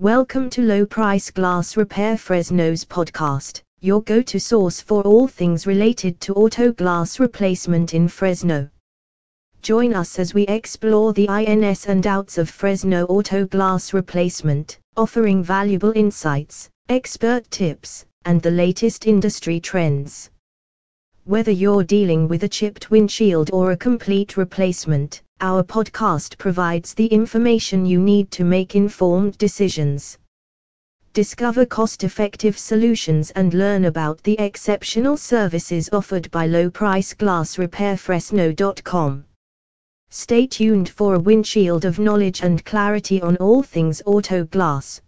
Welcome to Low Price Glass Repair Fresno's podcast, your go to source for all things related to auto glass replacement in Fresno. Join us as we explore the ins and outs of Fresno auto glass replacement, offering valuable insights, expert tips, and the latest industry trends. Whether you're dealing with a chipped windshield or a complete replacement, our podcast provides the information you need to make informed decisions. Discover cost effective solutions and learn about the exceptional services offered by low price glass repair Fresno.com. Stay tuned for a windshield of knowledge and clarity on all things auto glass.